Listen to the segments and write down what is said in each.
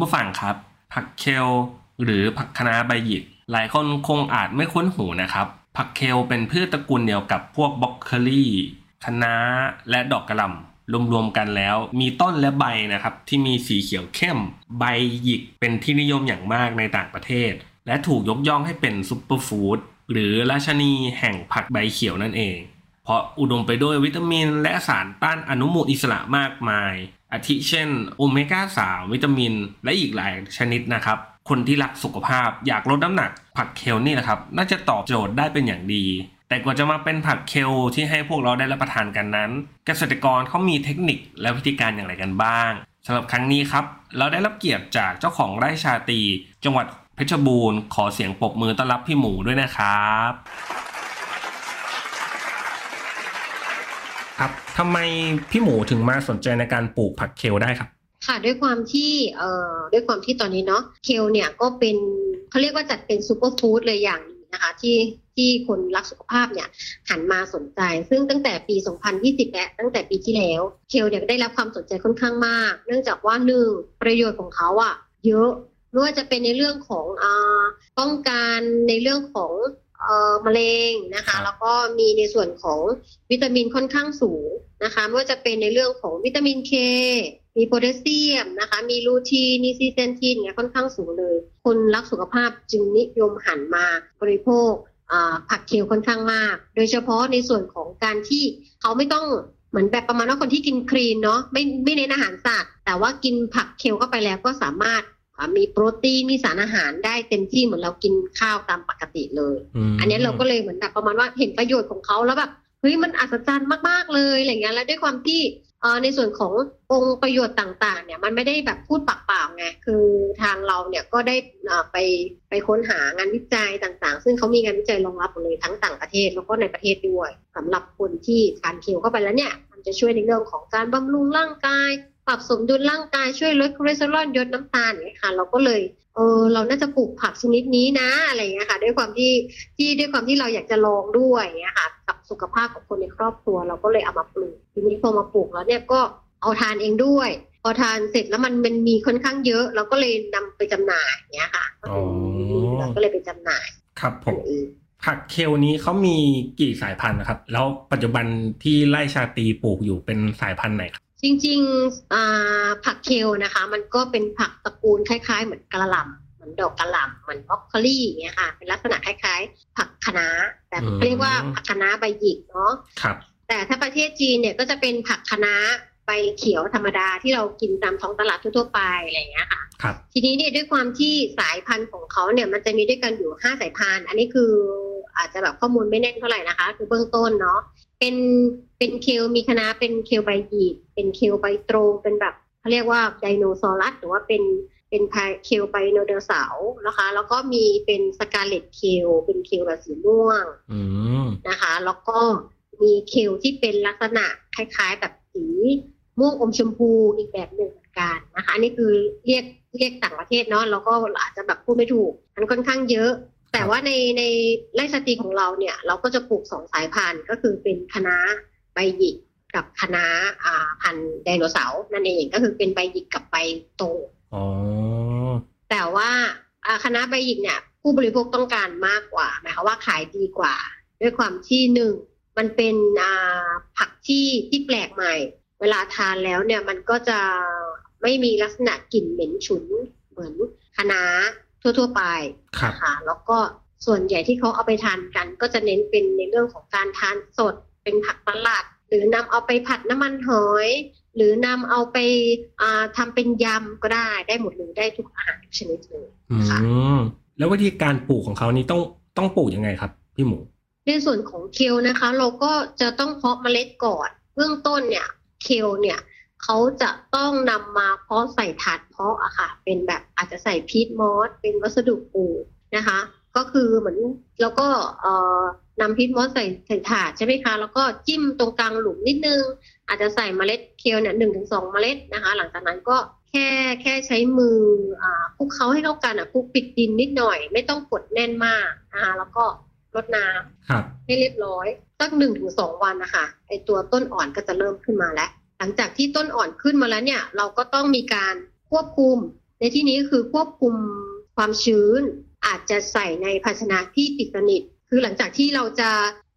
คุณผู้ฟังครับ ผักเคลหรือผักคะน้าใบหยิก หลายคนคงอาจไม่คุ้นหูนะครับ ผักเคลเป็นพืชตระกูลเดียวกับพวกบล็อกเคอรี่คะน้าและดอกกระหล่ำรวมๆกันแล้ว มีต้นและใบนะครับ ที่มีสีเขียวเข้ม ใบหยิกเป็นที่นิยมอย่างมากในต่างประเทศ และถูกยกย่องให้เป็นซุปเปอร์ฟู้ดหรือราชนีแห่งผักใบเขียวนั่นเอง เพราะอุดมไปด้วยวิตามินและสารต้านอนุมูลอิสระมากมาย อาทิเช่นโอเมก้า 3 วิตามิน และอีกหลายชนิดนะครับ คนที่รักสุขภาพอยากลดน้ำหนัก ผักเคลนี่แหละครับ น่าจะตอบโจทย์ได้เป็นอย่างดี แต่กว่าจะมาเป็นผักเคลที่ให้พวกเราได้รับประทานกันนั้น เกษตรกรเขามีเทคนิคและวิธีการอย่างไรกันบ้างสำหรับครั้งนี้ครับ เราได้รับเกียรติจากเจ้าของไร่ชาตี จังหวัดเพชรบูรณ์ขอเสียงปรบมือต้อนรับพี่หมูด้วยนะครับ ครับทำไมพี่หมูถึงมาสนใจในการปลูกผักเคลได้ครับ ค่ะด้วยความที่เอ่อด้วยความที่ตอนนี้เนาะเคลเนี่ยก็เป็นเขาเรียกว่าจัดเป็นซูเปอร์ฟู้ดเลยอย่างหนึงนะคะที่ที่คนรักสุขภาพเนี่ยหันมาสนใจ ซึ่งตั้งแต่ปี 2020 และตั้งแต่ปีที่แล้ว เคลเนี่ยได้รับความสนใจค่อนข้างมาก เนื่องจากว่าหนึ่งประโยชน์ของเขาอะเยอะไม่ว่าจะเป็นในเรื่องของอ่าป้องกันในเรื่องของ มะเร็งนะครัคะบแล้วก็มีในส่วนของวิตามินค่อนข้างสูงนะคะไม่ว่าจะเป็นในเรื่องของวิตามินเคมีโพแทสเซียมนะคะ มีลูทีนมีซีแซนทีนเนี่ยค่อนข้างสูงเลย คนรักสุขภาพจึงนิยมหันมาบริโภคอ่าผักเคลค่อนข้างมาก โดยเฉพาะในส่วนของการที่เขาไม่ต้องเหมือนแบบประมาณว่าคนที่กิน clean เนาะไม่ไม่เน้นอาหารสัตว์แต่ว่ากินผักเคลเข้าไปแล้วก็สามารถอ่า มีโปรตีนมีสารอาหารได้เต็มที่เหมือนเรากินข้าวตามปกติเลยมอันนี้เราก็เลยเหมือนแบบประมาณว่าเห็นประโยชน์ของเขาแล้วแบบเฮ้ยมันอัศจรรย์มากๆเลยอะไรเงี้ยแล้วด้วยความที่เอ่อในส่วนขององค์ประโยชน์ต่างๆ เนี่ยมันไม่ได้แบบพูดปากเปล่าไงคือทางเราเนี่ยก็ได้เอ่อไปไปค้นหางานวิจัยต่างๆ ซึ่งเขามีงานวิจัยรองรับหมดเลยทั้งต่างประเทศแล้วก็ในประเทศด้วยสำหรับคนที่ทานเคลเข้าไปแล้วเนี่ย มันจะช่วยในเรื่องของการบำรุงร่างกาย ปรับสมดุลร่างกายช่วยลดคอเลสเตอรอลลดน้ำตาลเนี่ยค่ะ เราก็เลยเออเราน่าจะปลูกผักชนิดนี้นะอะไรอย่างเงี้ยค่ะ ด้วยความที่ที่ด้วยความที่เราอยากจะลองด้วยอย่างเงี้ยค่ะ กับสุขภาพของคนในครอบครัว เราก็เลยเอามาปลูกทีนี้พอมาปลูกแล้วเนี่ยก็เอาทานเองด้วย พอทานเสร็จแล้วมันมันมีค่อนข้างเยอะ เราก็เลยนำไปจำหน่ายอย่างเงี้ยค่ะก็คือมีเราก็เลยไปจำหน่าย ครับผนั่มนเองผักเคลนี้เขามีกี่สายพันธุ์นะครับ แล้วปัจจุบันที่ไร่ชาตรีปลูกอยู่เป็นสายพันธุ์ไหนครับ จริงๆอ่าผักเคลนะคะ มันก็เป็นผักตระกูลคล้ายๆ เหมือนกระหล่ำเหมือนดอกกระหล่ำเหมือนบรอกโคลีอย่างเงี้ยค่ะ เป็นลักษณะคล้ายๆ ผักคะน้าแต่อืมเรียกว่าผักคะน้าใบหยิกเนาะครับ แต่ถ้าประเทศจีนเนี่ยก็จะเป็นผักคะน้าใบเขียวธรรมดาที่เรากินตามท้องตลาดทั่วๆไปอะไรอย่างเงี้ยค่ะครับทีนี้เนี่ยด้วยความที่สายพันธุ์ของเขาเนี่ยมันจะมีด้วยกันอยู่ห้าสายพันธุ์ อันนี้คืออาจจะแบบข้อมูลไม่แน่นเท่าไหร่นะคะ คือเบื้องต้นเนาะ เป็นเป็นเคลมีคะน้าเป็นเคลใบหยิกเป็นเคลใบตรงเป็นแบบเขาเรียกว่า dinosaurus หรือว่าเป็นเป็นพายเคลไบโนเดอร์เสาร์นะคะ แล้วก็มีเป็น scarlet kale เป็นเคลแบบสีม่วงอืมนะคะ แล้วก็มีเคลที่เป็นลักษณะคล้ายๆ แบบสีม่วงอมชมพูอีกแบบหนึ่งเหมือนกันนะคะ อันนี้คือเรียกเรียกต่างประเทศเนาะแล้วก็อาจจะแบบพูดไม่ถูก มันค่อนข้างเยอะ แต่ว่าในในไร่สตรีของเราเนี่ย เราก็จะปลูกสองสายพันธุ์ก็คือเป็นคะน้าใบหยิกกับคะน้าอ่าพันธุ์ไดโนเสาร์นั่นเองก็คือเป็นใบหยิกกับใบโตอ๋อแต่ว่าอ่าคณะใบหยิกเนี่ย ผู้บริโภคต้องการมากกว่าหมายความว่าขายดีกว่า ด้วยความที่หนึ่งมันเป็นอ่าผักที่ที่แปลกใหม่ เวลาทานแล้วเนี่ยมันก็จะไม่มีลักษณะกลิ่นเหม็นฉุนเหมือนคะน้า ทั่ว ๆ ไปครับนะคะแล้วก็ส่วนใหญ่ที่เขาเอาไปทานกัน ก็จะเน้นเป็นในเรื่องของการทานสด เป็นผักตลาด หรือนำเอาไปผัดน้ำมันหอย หรือนำเอาไปทำเป็นยำก็ได้ได้หมดเลยได้ทุกอาหารทุกชนิดเลยค่ะแล้ววิธีการปลูกของเขานี้ต้องต้องปลูกยังไงครับ พี่หมู ในส่วนของเคลนะคะ เราก็จะต้องเพาะเมล็ดก่อนเบื้องต้นเนี่ยเคลเนี่ย เขาจะต้องนำมาเพาะใส่ถาดเพาะอะค่ะ เป็นแบบอาจจะใส่พีทมอสเป็นวัสดุปลูกนะคะ ก็คือเหมือนแล้วก็เอ่อนำพีทมอสใส่ใส่ถาดใช่ไหมคะ แล้วก็จิ้มตรงกลางหลุมนิดนึง อาจจะใส่เมล็ดเคลเนี่ยหนึ่งถึงสองเมล็ดนะคะ หลังจากนั้นก็แค่แค่ใช้มืออ่าคลุกเขาให้เข้ากันอะคลุกปิดดินนิดหน่อย ไม่ต้องกดแน่นมากนะคะแล้วก็รดน้ำให้เรียบร้อยสักหนึ่งถึงสองวันนะคะไอตัวต้นอ่อนก็จะเริ่มขึ้นมาแล้ว หลังจากที่ต้นอ่อนขึ้นมาแล้วเนี่ย เราก็ต้องมีการควบคุม ในที่นี้คือควบคุมความชื้น อาจจะใส่ในภาชนะที่ปิดสนิท คือหลังจากที่เราจะ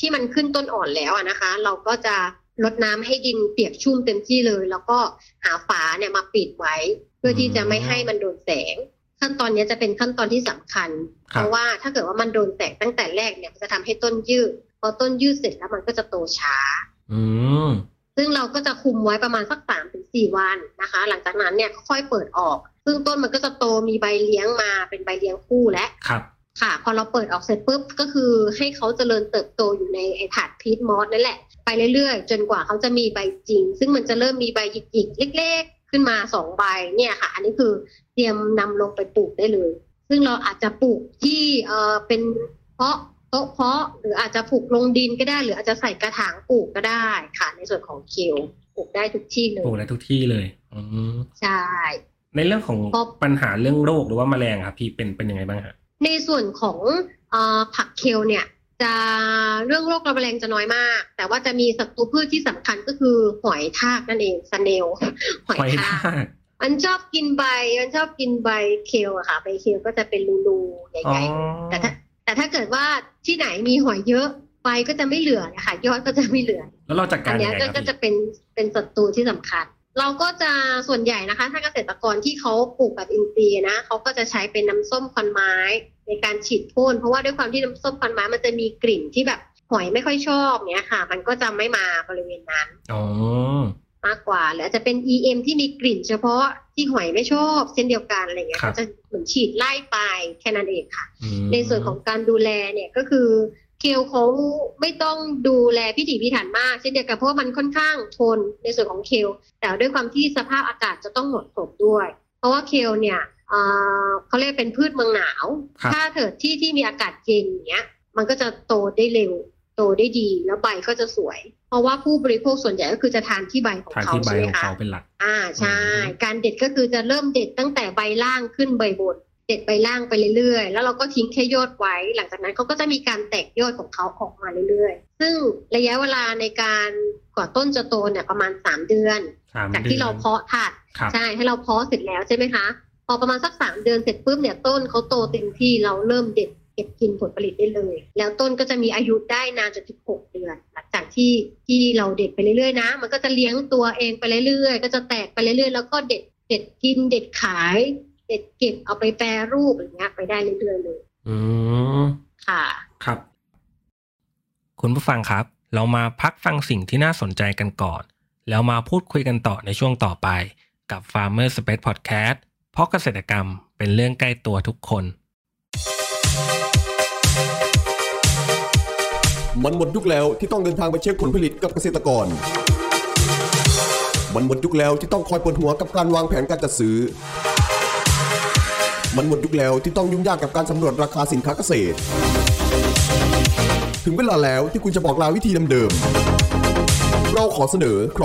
ที่มันขึ้นต้นอ่อนแล้วนะคะ เราก็จะลดน้ำให้ดินเปียกชุ่มเต็มที่เลย แล้วก็หาฝาเนี่ยมาปิดไว้ เพื่อที่จะไม่ให้มันโดนแสง ขั้นตอนนี้จะเป็นขั้นตอนที่สำคัญ เพราะว่าถ้าเกิดว่ามันโดนแสงตั้งแต่แรกเนี่ยจะทำให้ต้นยืดพอต้นยืดเสร็จแล้วมันก็จะโตช้า อืม ซึ่งเราก็จะคุมไว้ประมาณสักสามถึงสี่วันนะคะ หลังจากนั้นเนี่ยค่อยเปิดออก ซึ่งต้นมันก็จะโตมีใบเลี้ยงมาเป็นใบเลี้ยงคู่และครับ ค่ะ พอเราเปิดออกเสร็จปุ๊บก็คือให้เขาเจริญเติบโตอยู่ในไอถาดพีทมอสนั่นแหละ ไปเรื่อยๆ จนกว่าเขาจะมีใบจริง ซึ่งมันจะเริ่มมีใบหยิกๆเล็ก ๆ ขึ้นมาสองใบเนี่ยค่ะ อันนี้คือเตรียมนำลงไปปลูกได้เลย ซึ่งเราอาจจะปลูกที่เออเป็นเพาะ โต๊ะเพาะหรืออาจจะปลูกลงดินก็ได้ หรืออาจจะใส่กระถางปลูกก็ได้ค่ะ ในส่วนของคิวปลูกได้ทุกที่เลยปลูกได้ทุกที่เลยอืใช่ในเรื่องของปัญหาเรื่องโรคหรือว่าแมลงครับพี่เป็นเป็นยังไงบ้างฮะในส่วนของอผักเคลเนี่ย จะเรื่องโรคระแมลงจะน้อยมาก แต่ว่าจะมีศัตรูพืชที่สำคัญก็คือหอยทากนั่นเองสเนลหอยทากมันชอบกินใบ มันชอบกินใบเคลอะค่ะ ใบเคลก็จะเป็นรูๆใหญ่ๆแต่ถ้า แต่ถ้าเกิดว่าที่ไหนมีหอยเยอะใบก็จะไม่เหลือนะคะยอดก็จะไม่เหลือ แล้วเราจัดการยังไงครับก็จะเป็นเป็นศัตรูที่สำคัญ เราก็จะส่วนใหญ่นะคะ ถ้าเกษตรกรที่เขาปลูกแบบอินทรีย์นะเขาก็จะใช้เป็นน้ำส้มควันไม้ในการฉีดพ่นเพราะว่าด้วยความที่น้ำส้มควันไม้มันจะมีกลิ่นที่แบบหอยไม่ค่อยชอบเนี้ยค่ะ มันก็จะไม่มาบริเวณนั้นอ๋อ มากกว่า หรือจะเป็น EM ที่มีกลิ่นเฉพาะที่หอยไม่ชอบเช่นเดียวกันอะไรเงี้ยก็จะเหมือนฉีดไล่ไปแค่นั้นเองค่ะ ในส่วนของการดูแลเนี่ยก็คือเคลเขาไม่ต้องดูแลพิถีพิถันมากเช่นเดียวกันเพราะว่ามันค่อนข้างทนในส่วนของเคลแต่ด้วยความที่สภาพอากาศจะต้องเหมาะสมด้วย เพราะว่าเคลเนี่ยเขาเรียกเป็นพืชเมืองหนาว ถ้าเถิดที่ที่มีอากาศเย็นเนี้ย มันก็จะโตได้เร็ว โตได้ดี แล้วใบก็จะสวย เพราะว่าผู้บริโภคส่วนใหญ่ก็คือจะทานที่ใบของเขาใช่ไหมคะเป็นหลัก อ่าใช่ การเด็ดก็คือจะเริ่มเด็ดตั้งแต่ใบล่างขึ้นใบบนเด็ดใบล่างไปเรื่อยๆ แล้วเราก็ทิ้งแค่ยอดไว้ หลังจากนั้นเขาก็จะมีการแตกยอดของเขาออกมาเรื่อยๆ ซึ่งระยะเวลาในการกว่าต้นจะโตเนี่ยประมาณสามเดือน จากที่เราเพาะถัดใช่ให้เราเพาะเสร็จแล้วใช่ไหมคะ พอประมาณสักสามเดือนเสร็จปุ๊บเนี่ยต้นเขาโตเต็มที่เราเริ่มเด็ด เก็บกินผลผลิตได้เลย แล้วต้นก็จะมีอายุได้นานจนถึงหกเดือน หลังจากที่ที่เราเด็ดไปเรื่อยๆนะ มันก็จะเลี้ยงตัวเองไปเรื่อยๆ ก็จะแตกไปเรื่อยๆ แล้วก็เด็ดเด็ดกินเด็ดขาย เด็ดเก็บเอาไปแปรรูปอย่างเงี้ยไปได้เรื่อยๆเลยอืมค่ะ ครับ คุณผู้ฟังครับ เรามาพักฟังสิ่งที่น่าสนใจกันก่อน แล้วมาพูดคุยกันต่อในช่วงต่อไปกับ Farmer Space Podcast เพราะเกษตรกรรมเป็นเรื่องใกล้ตัวทุกคน มันหมดยุคแล้วที่ต้องเดินทางไปเช็คผลผลิตกับเกษตรกร มันหมดยุคแล้วที่ต้องคอยปวดหัวกับการวางแผนการจัดซื้อ มันหมดยุคแล้วที่ต้องยุ่งยากกับการสำรวจราคาสินค้าเกษตร ถึงเวลาแล้วที่คุณจะบอกลาวิธีเดิมๆเราขอเสนอคร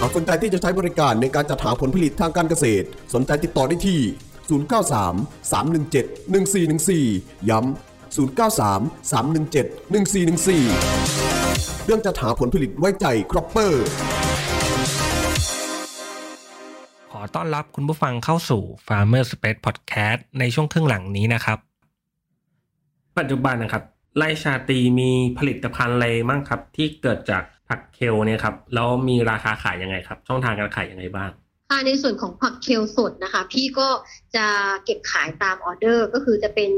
หากสนใจที่จะใช้บริการในการจัดหาผลผลิตทางการเกษตร สนใจติดต่อได้ที่ 093 317 1414 ย้ำ 093 317 1414 เรื่องจัดหาผลผลิตไว้ใจครอปเปอร์อต้อนรับคุณผู้ฟังเข้าสู่ Farmer Space Podcast ในช่วงครึ่งหลังนี้นะครับ ปัจจุบันนะครับไร่ชาตีมีผลิตภัณฑ์อะไรบ้างครับ ที่เกิดจาก ผักเคลเนี่ยครับแล้วมีราคาขายยังไงครับ ช่องทางการขายยังไงบ้างค่ะในส่วนของผักเคลสดนะคะ พี่ก็จะเก็บขายตามออเดอร์ ก็คือจะเป็น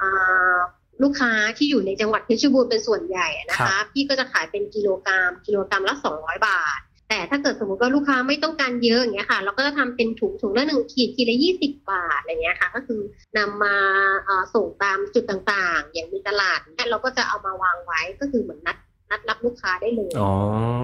อ่าลูกค้าที่อยู่ในจังหวัดเพชรบูรณ์เป็นส่วนใหญ่นะครัคะบพี่ก็จะขายเป็นกิโลกรัมกิโลกรัมละ200บาท แต่ถ้าเกิดสมมติว่าลูกค้าไม่ต้องการเยอะอย่างเงี้ยค่ะ เราก็จะทำเป็นถุงถุงละหนึ่งขีดขีดละยี่สิบบาทอะไรเงี้ยค่ะ ก็คือนำมาเอ่อส่งตามจุดต่างๆ อย่างมีตลาดเนี่ยเราก็จะเอามาวางไว้ก็คือเหมือนนัด นัดรับลูกค้าได้เลยอ๋อ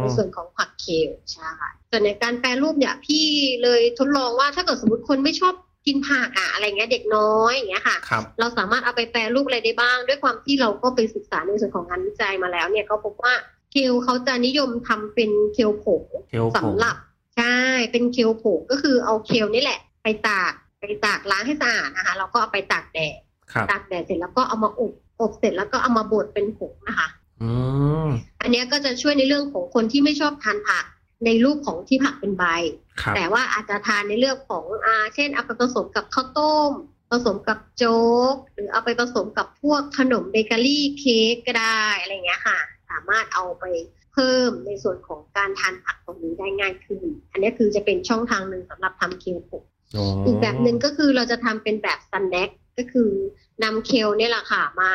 ในส่วนของผักเคลใช่ส่วนในการแปรรูปเนี่ยพี่เลยทดลองว่าถ้าเกิดสมมติคนไม่ชอบกินผักอะอะไรเงี้ยเด็กน้อยอย่างเงี้ยค่ะครับเราสามารถเอาไปแปรรูปอะไรได้บ้าง ด้วยความที่เราก็ไปศึกษาในส่วนของงานวิจัยมาแล้ว เนี่ยก็พบว่าเคลเขาจะนิยมทำเป็นเคลผงเคลผงสำหรับใช่เป็นเคลผงก็คือเอาเคลนี่แหละ ไปตากไปตากล้างให้สะอาดนะคะแล้วก็เอาไปตากแดดครับตากแดดเสร็จแล้วก็เอามาอบอบเสร็จแล้วก็เอามาบดเป็นผงนะคะ อืมอันเนี้ยก็จะช่วยในเรื่องของคนที่ไม่ชอบทานผักในรูปของที่ผักเป็นใบครับแต่ว่าอาจจะทานในเรื่องของอ่าเช่นเอาไปผสมกับข้าวต้ม ผสมกับโจ๊ก หรือเอาไปผสมกับพวกขนมเบเกอรี่เค้กก็ได้อะไรเงี้ยค่ะ สามารถเอาไปเพิ่มในส่วนของการทานผักตรงนี้ได้ง่ายขึ้น อันนี้คือจะเป็นช่องทางหนึ่งสำหรับทำเคียวผงอ๋ออีกแบบหนึ่งก็คือเราจะทำเป็นแบบ snack ก็คือ นำเคลเนี่ยแหละค่ะมา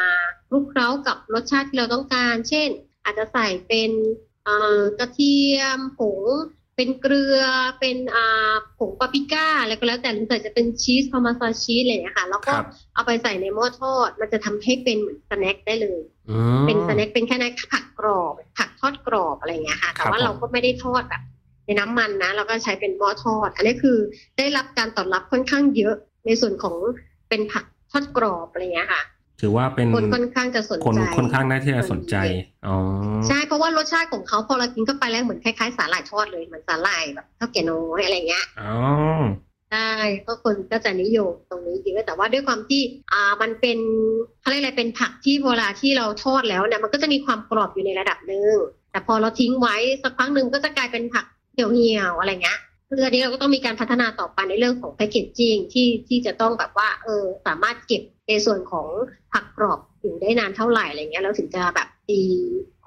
คลุกเคล้ากับรสชาติที่เราต้องการ เช่น อาจจะใส่เป็นเอ่อกระเทียมผงเป็นเกลือเป็นอ่าผงปาปริก้าอะไรก็แล้วแต่หรือแต่จะเป็นชีส parmesan cheese อะไรอย่างเงี้ยค่ะ แล้วคก็รับเอาไปใส่ในหม้อทอด มันจะทำให้เป็นเหมือน snack ได้เลยอืมเป็น snack เป็นแค่นั้นผักกรอบ ผักทอดกรอบอะไรอย่างเงี้ยค่ะ แต่ว่าครับผมเราก็ไม่ได้ทอดแบบ ในน้ำมันนะ เราก็ใช้เป็นหม้อทอด อันนี้คือได้รับการตอบรับค่อนข้างเยอะในส่วนของเป็นผัก ทอดกรอบอะไรอย่างเงี้ยค่ะ ถือว่าเป็นคนค่อนข้างจะสนคนใจค่อนข้างน่าที่จะสนใจอ๋อใช่เพราะว่ารสชาติของเขาพอเรากินเข้าไปแล้วเหมือนคล้ายๆสาหร่ายทอดเลยเหมือนสาหร่ายแบบข้าวแกงน้อยอะไรเงี้ยอ๋อใช่ก็คนก็จะนิยมตรงนี้เยอะแต่ว่าด้วยความที่อ่ามันเป็นเขาเรียกอะไรเป็นผักที่เวลาที่เราทอดแล้วเนี่ยมันก็จะมีความกรอบอยู่ในระดับหนึ่งแต่พอเราทิ้งไว้สักพักหนึ่งก็จะกลายเป็นผักเหี่ยวๆอะไรเงี้ย คืออันนี้เราก็ต้องมีการพัฒนาต่อไปในเรื่องของแพคเกจจิ้งที่ที่จะต้องแบบว่าเออสามารถเก็บในส่วนของผักกรอบอยู่ได้นานเท่าไหร่อะไรเงี้ยเราถึงจะแบบตี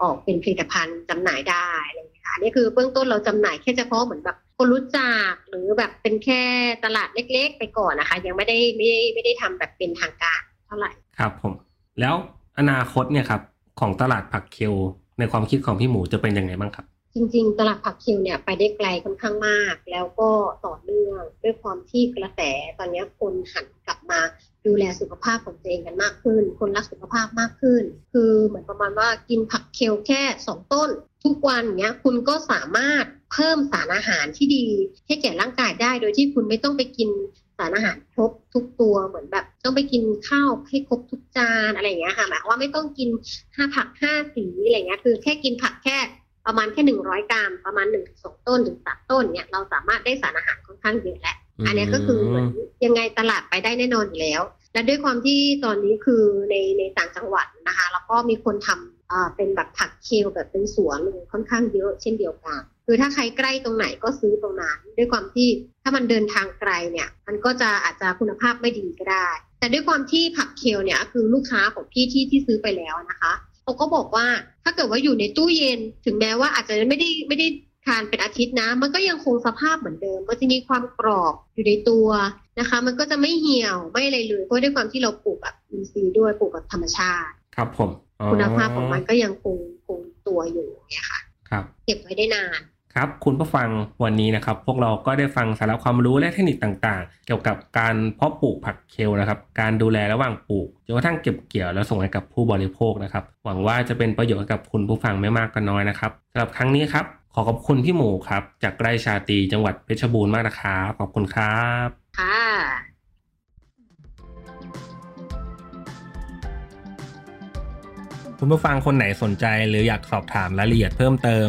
ออกเป็นผลิตภัณฑ์จำหน่ายได้อะไรเงี้ยค่ะนี่คือเบื้องต้นเราจำหน่ายแค่เฉพาะเหมือนแบบคนรู้จักหรือแบบเป็นแค่ตลาดเล็กๆ ไปก่อนนะคะ ยังไม่ได้ไม่ได้ไม่ได้ทำแบบเป็นทางการเท่าไหร่ครับผม แล้วอนาคตเนี่ยครับของตลาดผักเคลในความคิดของพี่หมูจะเป็นยังไงบ้างครับ จริงๆ ตลาดผักคิวเนี่ยไปได้ไกลค่อนข้างมาก แล้วก็ต่อเนื่องด้วยความที่กระแสตอนนี้คนหันกลับมาดูแลสุขภาพของตัวเองกันมากขึ้น คนรักสุขภาพมากขึ้น คือเหมือนประมาณว่ากินผักเคลแค่สองต้น ทุกวันเนี้ยคุณก็สามารถเพิ่มสารอาหารที่ดี ให้แก่ร่างกายได้ โดยที่คุณไม่ต้องไปกินสารอาหารครบทุกตัวเหมือนแบบ ต้องไปกินข้าวให้ครบทุกจานอะไรอย่างเงี้ยค่ะหมายว่าไม่ต้องกินห้าผักห้าสีอะไรเงี้ยคือแค่กินผักแค่ ประมาณแค่หนึ่งร้อยกรัมประมาณหนึ่งถึงสองต้นถึงสามต้นเนี่ยเราสามารถได้สารอาหารค่อนข้างเยอะแหละอืมอันเนี้ยก็คือเหมือนยังไงตลาดไปได้แน่นอนอยู่แล้ว และด้วยความที่ตอนนี้คือในในต่างจังหวัดนะคะ แล้วก็มีคนทำอ่าเป็นแบบผักเคลแบบเป็นสวนเลยค่อนข้างเยอะเช่นเดียวกันคือถ้าใครใกล้ตรงไหนก็ซื้อตรงนั้น ด้วยความที่ถ้ามันเดินทางไกลเนี่ย มันก็จะอาจจะคุณภาพไม่ดีก็ได้ แต่ด้วยความที่ผักเคลเนี่ยคือลูกค้าของพี่ที่ที่ซื้อไปแล้วนะคะ เขาก็บอกว่าถ้าเกิดว่าอยู่ในตู้เย็น ถึงแม้ว่าอาจจะไม่ได้ไม่ได้ทานเป็นอาทิตย์นะ มันก็ยังคงสภาพเหมือนเดิมมันจะมีความกรอบอยู่ในตัวนะคะ มันก็จะไม่เหี่ยวไม่อะไรเลยเพราะด้วยความที่เราปลูกแบบอินทรีย์ด้วยปลูกแบบธรรมชาติ ครับผมอ๋อคุณภาพของมันก็ยังคงคงตัวอยู่เนี่ยค่ะ ครับ เก็บไว้ได้นาน ครับคุณผู้ฟังวันนี้นะครับ พวกเราก็ได้ฟังสาระความรู้และเทคนิคต่างๆ เกี่ยวกับการเพาะปลูกผักเคลนะครับ การดูแลระหว่างปลูกจนกระทั่งเก็บเกี่ยวแล้วส่งให้กับผู้บริโภคนะครับ หวังว่าจะเป็นประโยชน์กับคุณผู้ฟังไม่มากก็น้อยนะครับสำหรับครั้งนี้ครับ ขอขอบคุณพี่หมูครับ จากไร่ชาตรีจังหวัดเพชรบูรณ์มากนะครับขอบคุณครับค่ะคุณผู้ฟังคนไหนสนใจหรืออยากสอบถามรายละเอียดเพิ่มเติม